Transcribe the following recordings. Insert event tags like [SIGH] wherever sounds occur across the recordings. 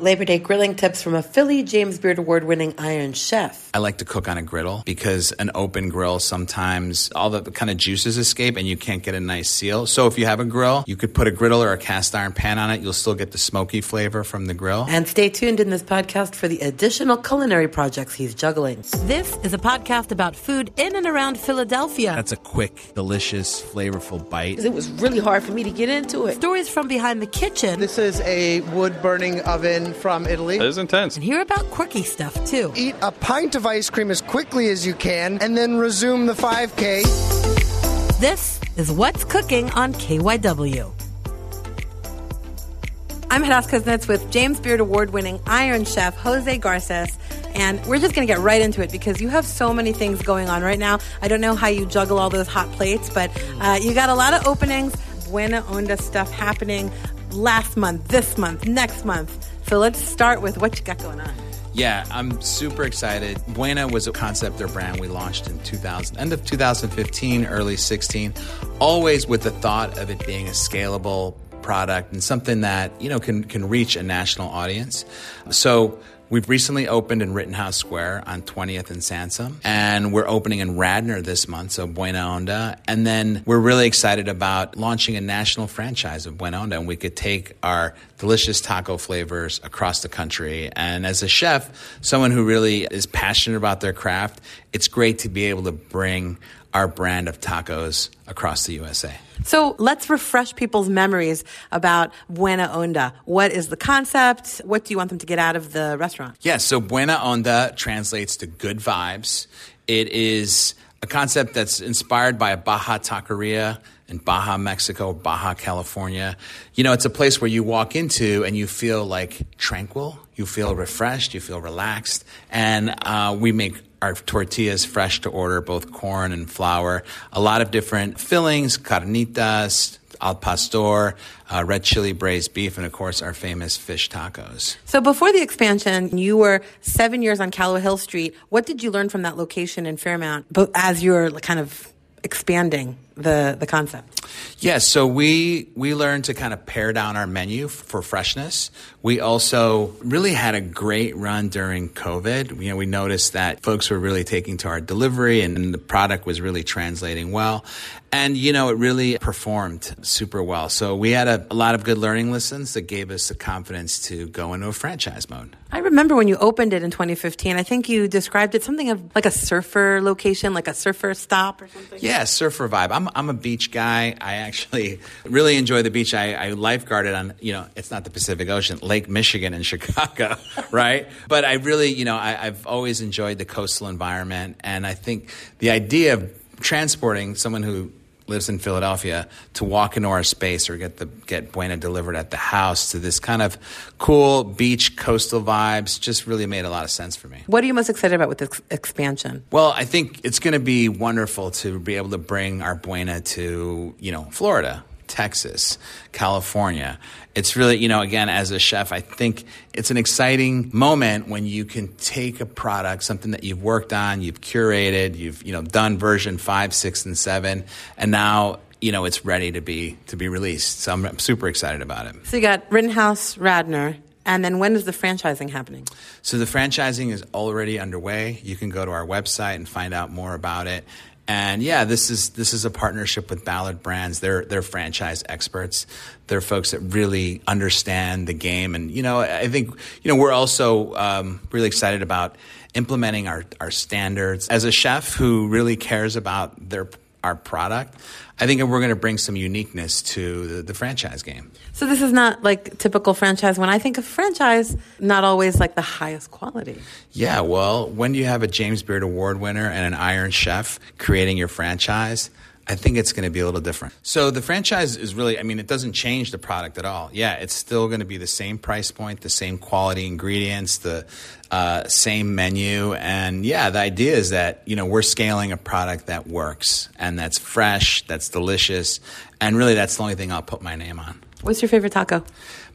Labor Day grilling tips from a Philly James Beard Award winning Iron Chef. I like to cook on a griddle because an open grill sometimes all the kind of juices escape and you can't get a nice seal. So if you have a grill, you could put a griddle or a cast iron pan on it. You'll still get the smoky flavor from the grill. And stay tuned in this podcast for the additional culinary projects he's juggling. This is a podcast about food in and around Philadelphia. That's a quick, delicious, flavorful bite. It was really hard for me to get into it. Stories from behind the kitchen. This is a wood burning oven from Italy. It is intense. And hear about quirky stuff too. Eat a pint of ice cream as quickly as you can and then resume the 5K. This is What's Cooking on KYW. I'm Hadas Kuznits with James Beard Award winning Iron Chef Jose Garces. And we're just going to get right into it because you have so many things going on right now. I don't know how you juggle all those hot plates, but uh, you got a lot of openings, Buena Onda stuff happening last month, this month, next month. So let's start with what you got going on. Yeah, I'm super excited. Buena was a concept or brand we launched in 2000, end of 2015, early 16, always with the thought of it being a scalable product and something that, you know, can can reach a national audience. So We've recently opened in Rittenhouse Square on 20th and Sansom, and we're opening in Radnor this month, so Buena Onda. And then we're really excited about launching a national franchise of Buena Onda, and we could take our delicious taco flavors across the country. And as a chef, someone who really is passionate about their craft, it's great to be able to bring our brand of tacos across the USA. So let's refresh people's memories about Buena Onda. What is the concept? What do you want them to get out of the restaurant? Yeah, so Buena Onda translates to good vibes. It is a concept that's inspired by a Baja taqueria in Baja, Mexico, Baja, California. You know, it's a place where you walk into and you feel like tranquil, you feel refreshed, you feel relaxed. And uh, we make our tortillas fresh to order, both corn and flour. A lot of different fillings, carnitas, al pastor, uh, red chili braised beef, and of course our famous fish tacos. So before the expansion, you were seven years on Callowhill Street. What did you learn from that location in Fairmount as you were kind of expanding the, the concept? Yeah, so we we learned to kind of pare down our menu for freshness. We also really had a great run during COVID. You know, we noticed that folks were really taking to our delivery and the product was really translating well. And, you know, it really performed super well. So we had a, a lot of good learning lessons that gave us the confidence to go into a franchise mode. I remember when you opened it in 2015, I think you described it something of like a surfer location, like a surfer stop or something. Yeah, surfer vibe. I'm, I'm a beach guy. I actually [LAUGHS] really enjoy the beach. I, I lifeguarded on, you know, it's not the Pacific Ocean, Lake Michigan in [LAUGHS] Chicago, [LAUGHS] right? But I really, you know, I, I've always enjoyed the coastal environment. And I think the idea of transporting someone who lives in Philadelphia to walk into our space or get the get Buena delivered at the house to this kind of cool beach coastal vibes just really made a lot of sense for me. What are you most excited about with this expansion? Well, I think it's going to be wonderful to be able to bring our Buena to, you know, Florida, Texas, California. It's really, you know, again, as a chef, I think it's an exciting moment when you can take a product, something that you've worked on, you've curated, you've, you know, done version five, six, and seven, and now you know it's ready to be to be released. So I'm, I'm super excited about it. So you got Rittenhouse, Radnor, and then when is the franchising happening? So the franchising is already underway. You can go to our website and find out more about it. And yeah, this is this is a partnership with Ballard Brands. They're they're franchise experts. They're folks that really understand the game. And you know, I think you know we're also um, really excited about implementing our our standards. As a chef who really cares about their our product, I think we're going to bring some uniqueness to the, the, franchise game. So this is not like typical franchise. When I think of franchise, not always like the highest quality. Yeah, well, when you have a James Beard Award winner and an Iron Chef creating your franchise, I think it's going to be a little different. So the franchise is really, I mean, it doesn't change the product at all. Yeah, it's still going to be the same price point, the same quality ingredients, the uh, same menu, and yeah, the idea is that you know we're scaling a product that works and that's fresh, that's delicious, and really that's the only thing I'll put my name on. What's your favorite taco?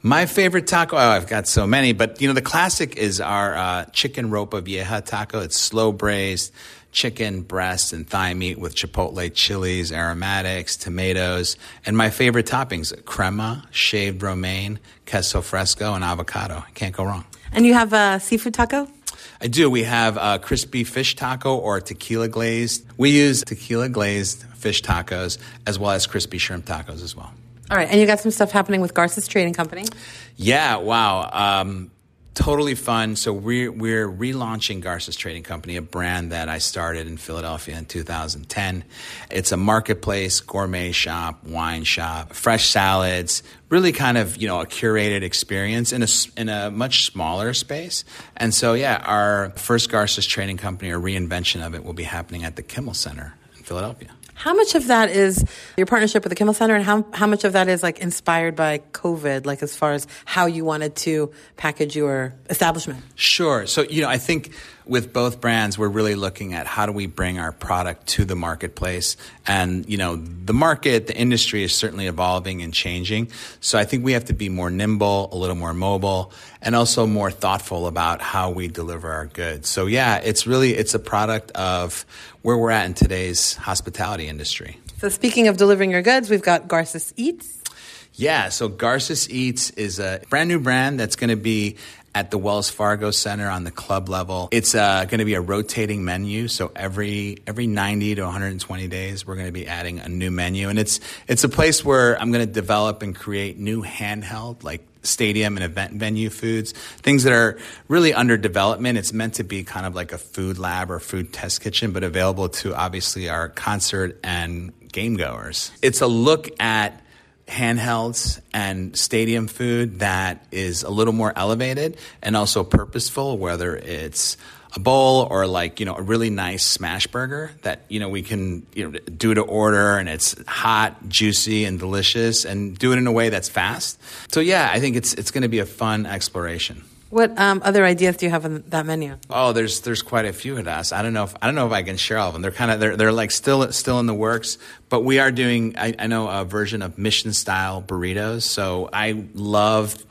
My favorite taco, oh, I've got so many, but you know, the classic is our uh, chicken ropa vieja taco. It's slow braised chicken breast and thigh meat with chipotle chilies, aromatics, tomatoes, and my favorite toppings crema, shaved romaine, queso fresco, and avocado. Can't go wrong. And you have a seafood taco? I do. We have a crispy fish taco or tequila glazed. We use tequila glazed fish tacos as well as crispy shrimp tacos as well. All right, and you got some stuff happening with Garces Trading Company. Yeah, wow. Um, totally fun. So we're we're relaunching Garces Trading Company, a brand that I started in Philadelphia in 2010. It's a marketplace, gourmet shop, wine shop, fresh salads, really kind of you know a curated experience in a in a much smaller space. And so yeah, our first Garces Trading Company, or reinvention of it, will be happening at the Kimmel Center in Philadelphia. How much of that is your partnership with the Kimmel Center, and how how much of that is like inspired by COVID, like as far as how you wanted to package your establishment? Sure. So you know, I think with both brands, we're really looking at how do we bring our product to the marketplace. And, you know, the market, the industry is certainly evolving and changing. So I think we have to be more nimble, a little more mobile, and also more thoughtful about how we deliver our goods. So yeah, it's really, it's a product of where we're at in today's hospitality industry. So speaking of delivering your goods, we've got Garces Eats. Yeah, so Garces Eats is a brand new brand that's going to be at the Wells Fargo Center on the club level. It's uh, going to be a rotating menu, so every every 90 to 120 days, we're going to be adding a new menu, and it's it's a place where I'm going to develop and create new handheld like stadium and event venue foods, things that are really under development. It's meant to be kind of like a food lab or food test kitchen, but available to obviously our concert and game goers. It's a look at handhelds and stadium food that is a little more elevated and also purposeful, whether it's a bowl or like you know a really nice smash burger that you know we can you know do to order and it's hot juicy and delicious and do it in a way that's fast. So yeah i think it's it's going to be a fun exploration what um, other ideas do you have on that menu? Oh, there's there's quite a few at us. I don't know if I don't know if I can share all of them. They're kind of they're they're like still still in the works, but we are doing. I, I know a version of mission style burritos. So I love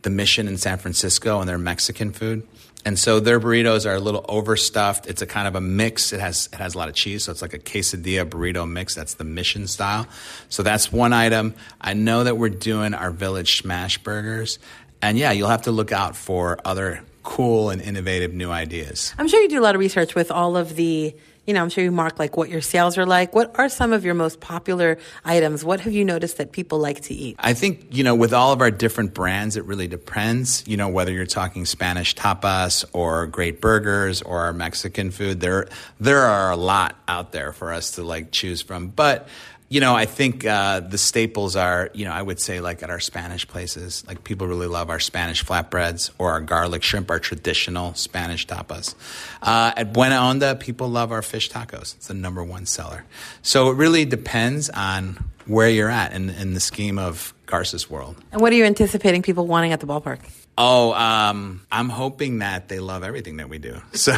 the Mission in San Francisco and their Mexican food. And so their burritos are a little overstuffed. It's a kind of a mix. It has it has a lot of cheese, so it's like a quesadilla burrito mix. That's the mission style. So that's one item. I know that we're doing our village smash burgers, and yeah, you'll have to look out for other cool and innovative new ideas. I'm sure you do a lot of research with all of the, you know, I'm sure you mark like what your sales are like. What are some of your most popular items? What have you noticed that people like to eat? I think, you know, with all of our different brands, it really depends, you know, whether you're talking Spanish tapas or great burgers or our Mexican food. There there are a lot out there for us to like choose from. But you know, I think uh, the staples are, you know, I would say like at our Spanish places, like people really love our Spanish flatbreads or our garlic shrimp, our traditional Spanish tapas. Uh, at Buena Onda, people love our fish tacos. It's the number one seller. So it really depends on where you're at in, in the scheme of Garces world. And what are you anticipating people wanting at the ballpark? Oh, um, I'm hoping that they love everything that we do. So,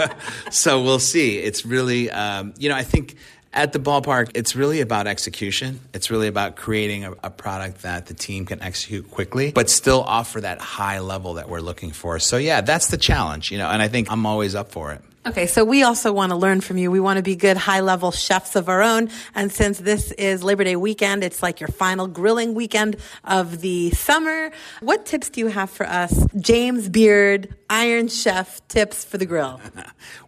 [LAUGHS] so we'll see. It's really, um, you know, I think at the ballpark, it's really about execution. It's really about creating a, a, product that the team can execute quickly, but still offer that high level that we're looking for. So yeah, that's the challenge, you know, and I think I'm always up for it. Okay, so we also want to learn from you. We want to be good high level chefs of our own. And since this is Labor Day weekend, it's like your final grilling weekend of the summer. What tips do you have for us, James Beard Iron Chef tips for the grill. [LAUGHS]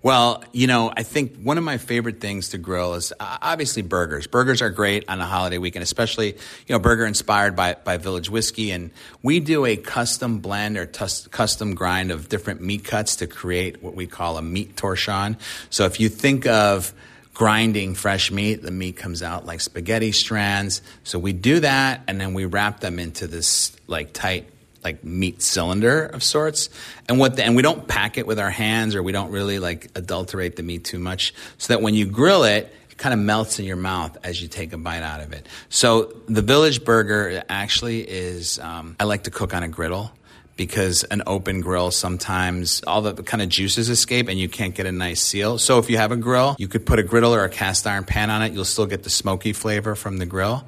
Well, you know, I think one of my favorite things to grill is uh, obviously burgers. Burgers are great on a holiday weekend, especially, you know, burger inspired by, by Village Whiskey. And we do a custom blend or tus- custom grind of different meat cuts to create what we call a meat torchon. So if you think of grinding fresh meat, the meat comes out like spaghetti strands. So we do that and then we wrap them into this like tight like meat cylinder of sorts. And what the, and we don't pack it with our hands or we don't really like adulterate the meat too much so that when you grill it, it kind of melts in your mouth as you take a bite out of it. So the Village Burger actually is um, I like to cook on a griddle because an open grill sometimes all the kind of juices escape and you can't get a nice seal. So if you have a grill, you could put a griddle or a cast iron pan on it. You'll still get the smoky flavor from the grill.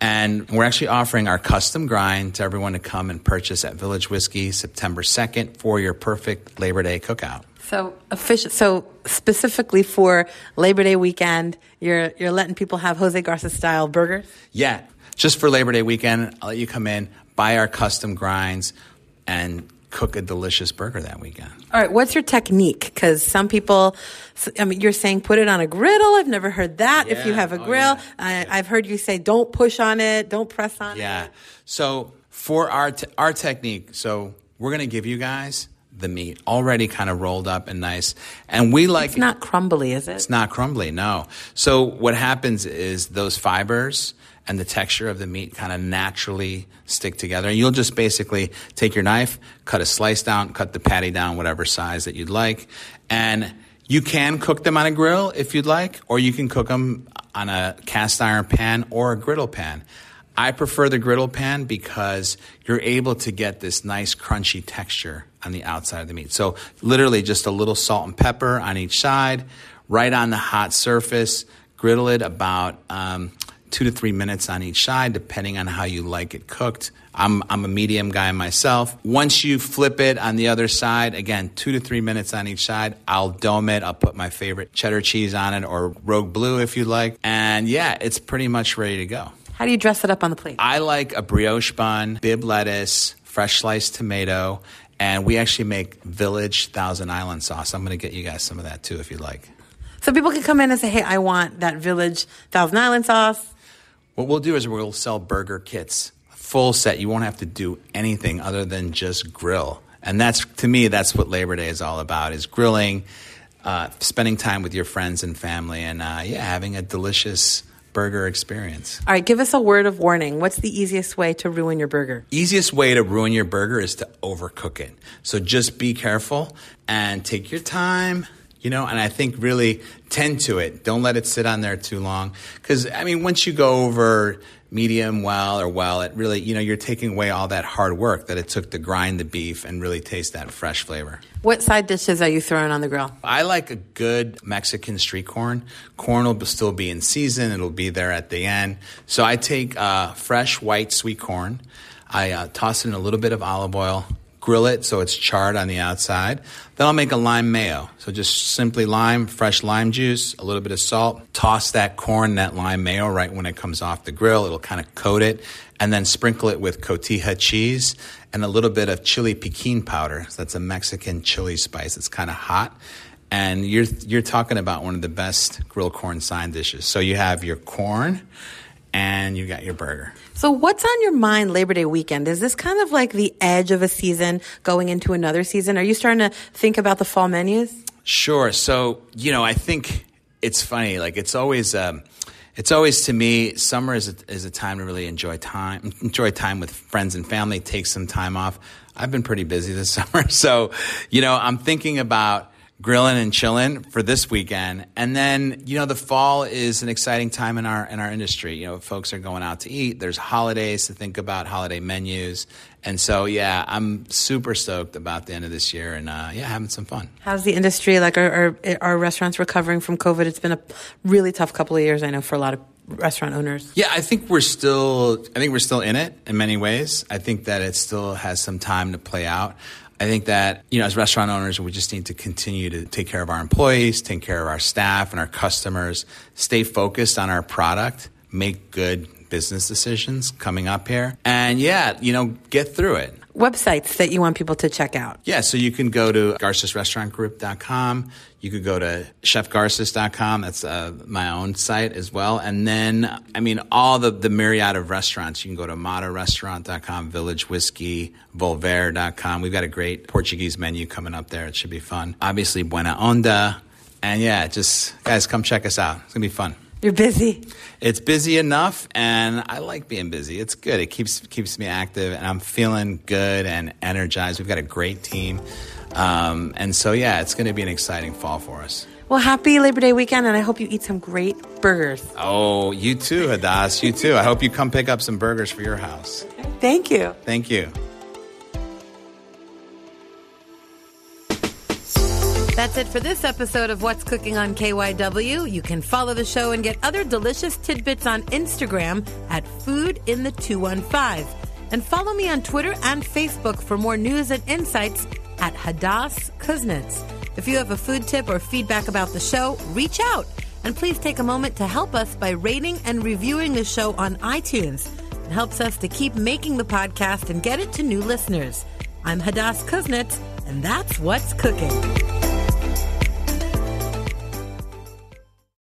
And we're actually offering our custom grind to everyone to come and purchase at Village Whiskey September 2nd for your perfect Labor Day cookout. So official. So specifically for Labor Day weekend, you're you're letting people have Jose Garces style burgers. Yeah, just for Labor Day weekend, I'll let you come in, buy our custom grinds, and cook a delicious burger that weekend. All right, what's your technique? Because some people, I mean, you're saying put it on a griddle. I've never heard that. if you have a Oh, grill, yeah. I, I've heard you say don't push on it, don't press on it. Yeah. So for our our technique, so we're gonna give you guys the meat already kind of rolled up and nice, and we like It's not crumbly, is it? It's not crumbly, no. So what happens is those fibers and the texture of the meat kind of naturally stick together. And you'll just basically take your knife, cut a slice down, cut the patty down whatever size that you'd like, and you can cook them on a grill if you'd like, or you can cook them on a cast iron pan or a griddle pan. I prefer the griddle pan because you're able to get this nice crunchy texture on the outside of the meat. So literally just a little salt and pepper on each side, right on the hot surface. Griddle it about um, two to three minutes on each side, depending on how you like it cooked. I'm, I'm a medium guy myself. Once you flip it on the other side, again, two to three minutes on each side, I'll dome it. I'll put my favorite cheddar cheese on it or rogue blue if you like. And yeah, it's pretty much ready to go. How do you dress it up on the plate? I like a brioche bun, Bibb lettuce, fresh sliced tomato, and we actually make Village Thousand Island sauce. I'm going to get you guys some of that too if you'd like. So people can come in and say, hey, I want that Village Thousand Island sauce. What we'll do is we'll sell burger kits, full set. You won't have to do anything other than just grill. And that's to me, that's what Labor Day is all about: is grilling, uh, spending time with your friends and family, and uh, yeah, having a delicious burger experience. All right, give us a word of warning. What's the easiest way to ruin your burger? easiest way to ruin your burger is to overcook it. So just be careful and take your time, you know, and I think really tend to it. Don't let it sit on there too long. Cause I mean, once you go over medium well or well, it really, you know, you're taking away all that hard work that it took to grind the beef and really taste that fresh flavor. What side dishes are you throwing on the grill? I like a good Mexican street corn. Corn will still be in season. It'll be there at the end. So I take uh, fresh white sweet corn. I uh, toss it in a little bit of olive oil, grill it so it's charred on the outside. Then I'll make a lime mayo. So just simply lime, fresh lime juice, a little bit of salt. Toss that corn, that lime mayo right when it comes off the grill. It'll kind of coat it. And then sprinkle it with cotija cheese and a little bit of chili piquin powder. So that's a Mexican chili spice. It's kind of hot and you're you're talking about one of the best grilled corn side dishes. So you have your corn, and you got your burger. So, what's on your mind Labor Day weekend? Is this kind of like the edge of a season going into another season? Are you starting to think about the fall menus? Sure. So you know, I think it's funny. Like it's always. Um, it's always to me, summer is a, is a time to really enjoy time, enjoy time with friends and family, take some time off. I've been pretty busy this [LAUGHS] summer, so you know I'm thinking about grilling and chilling for this weekend. And then, you know, the fall is an exciting time in our in our industry. You know, folks are going out to eat. There's holidays to think about, holiday menus. And so, yeah, I'm super stoked about the end of this year and uh, yeah, having some fun. How's the industry? Like, are, are, are restaurants recovering from COVID? It's been a really tough couple of years, I know, for a lot of restaurant owners. Yeah, I think we're still I think we're still in it in many ways. I think that it still has some time to play out. I think that, you know, as restaurant owners, we just need to continue to take care of our employees, take care of our staff and our customers, stay focused on our product, make good business decisions coming up here. And yeah, you know, get through it. Websites that you want people to check out. Yeah, so you can go to garcesrestaurantgroup.com. You could go to chefgarces.com. That's uh, my own site as well. And then, I mean, all the, the myriad of restaurants. You can go to matarestaurant.com, Village Whiskey, Volver.com. We've got a great Portuguese menu coming up there. It should be fun. Obviously, Buena Onda. And yeah, just guys, come check us out. It's going to be fun. You're busy. It's busy enough, and I like being busy. It's good. It keeps keeps me active, and I'm feeling good and energized. We've got a great team, um, and so yeah, it's going to be an exciting fall for us. Well, happy Labor Day weekend, and I hope you eat some great burgers. Oh, you too, Hadas. You too. I hope you come pick up some burgers for your house. Thank you. Thank you. That's it for this episode of What's Cooking on KYW. You can follow the show and get other delicious tidbits on Instagram at Food in the 215. And follow me on Twitter and Facebook for more news and insights at Hadas Kuznits. If you have a food tip or feedback about the show, reach out. And please take a moment to help us by rating and reviewing the show on iTunes. It helps us to keep making the podcast and get it to new listeners. I'm Hadas Kuznits, and that's what's cooking.